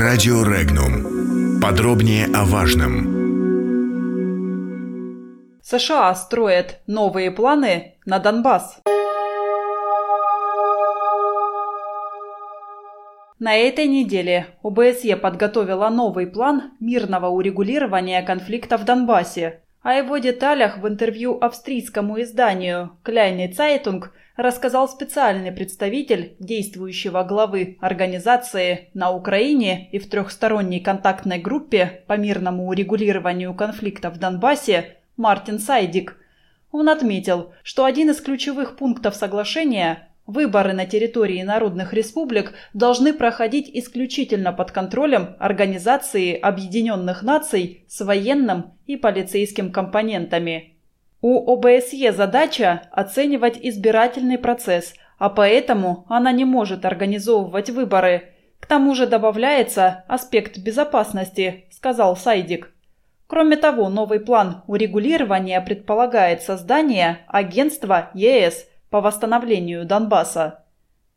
Радио Регнум. Подробнее о важном. США строят новые планы на Донбасс. На этой неделе ОБСЕ подготовила новый план мирного урегулирования конфликта в Донбассе. О его деталях в интервью австрийскому изданию «Kleine Zeitung» рассказал специальный представитель действующего главы организации на Украине и в трехсторонней контактной группе по мирному урегулированию конфликта в Донбассе Мартин Сайдик. Он отметил, что один из ключевых пунктов соглашения Выборы на территории народных республик должны проходить исключительно под контролем Организации Объединенных Наций с военным и полицейским компонентами. У ОБСЕ задача оценивать избирательный процесс, а поэтому она не может организовывать выборы. К тому же добавляется аспект безопасности, сказал Сайдик. Кроме того, новый план урегулирования предполагает создание агентства ЕС – по восстановлению Донбасса.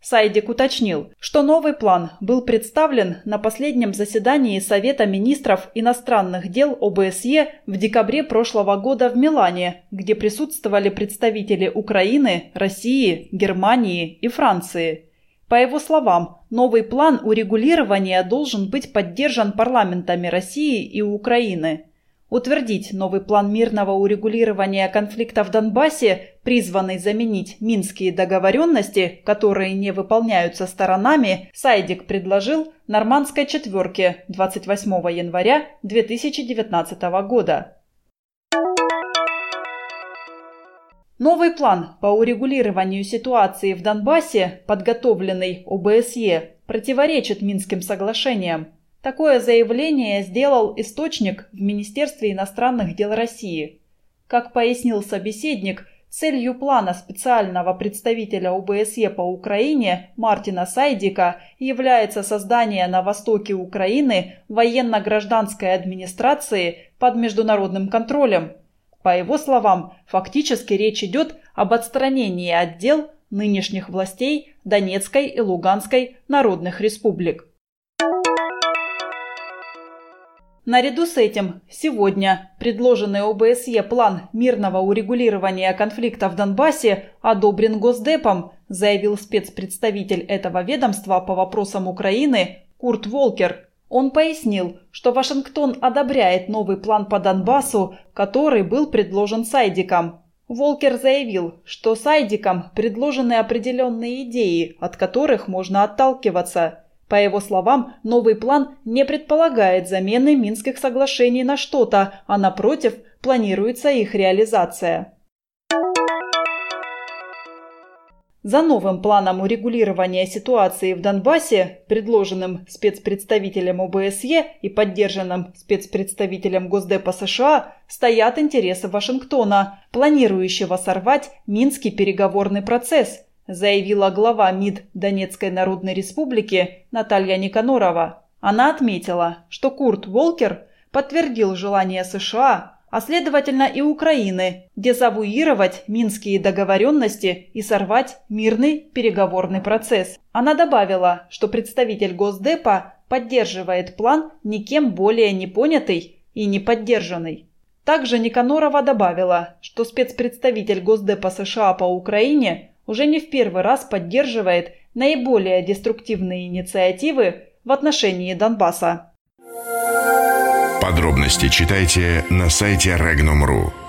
Сайдик уточнил, что новый план был представлен на последнем заседании Совета министров иностранных дел ОБСЕ в декабре прошлого года в Милане, где присутствовали представители Украины, России, Германии и Франции. По его словам, новый план урегулирования должен быть поддержан парламентами России и Украины утвердить новый план мирного урегулирования конфликта в Донбассе, призванный заменить минские договоренности, которые не выполняются сторонами, Сайдик предложил нормандской четверке 28 января 2019 года. Новый план по урегулированию ситуации в Донбассе, подготовленный ОБСЕ, противоречит Минским соглашениям. Такое заявление сделал источник в Министерстве иностранных дел России. Как пояснил собеседник, целью плана специального представителя ОБСЕ по Украине Мартина Сайдика является создание на востоке Украины военно-гражданской администрации под международным контролем. По его словам, фактически речь идет об отстранении отдел нынешних властей Донецкой и Луганской народных республик. Наряду с этим, сегодня предложенный ОБСЕ план мирного урегулирования конфликта в Донбассе одобрен Госдепом, заявил спецпредставитель этого ведомства по вопросам Украины Курт Волкер. Он пояснил, что Вашингтон одобряет новый план по Донбассу, который был предложен Сайдиком. Волкер заявил, что Сайдиком предложены определенные идеи, от которых можно отталкиваться – по его словам, новый план не предполагает замены Минских соглашений на что-то, а напротив, планируется их реализация. За новым планом урегулирования ситуации в Донбассе, предложенным спецпредставителем ОБСЕ и поддержанным спецпредставителем Госдепа США, стоят интересы Вашингтона, планирующего сорвать Минский переговорный процесс – заявила глава МИД Донецкой Народной Республики Наталья Никанорова. Она отметила, что Курт Волкер подтвердил желание США, а следовательно и Украины, дезавуировать минские договоренности и сорвать мирный переговорный процесс. Она добавила, что представитель Госдепа поддерживает план никем более не понятый и не поддержанный. Также Никанорова добавила, что спецпредставитель Госдепа США по Украине уже не в первый раз поддерживает наиболее деструктивные инициативы в отношении Донбасса. Подробности читайте на сайте Regnum.ru.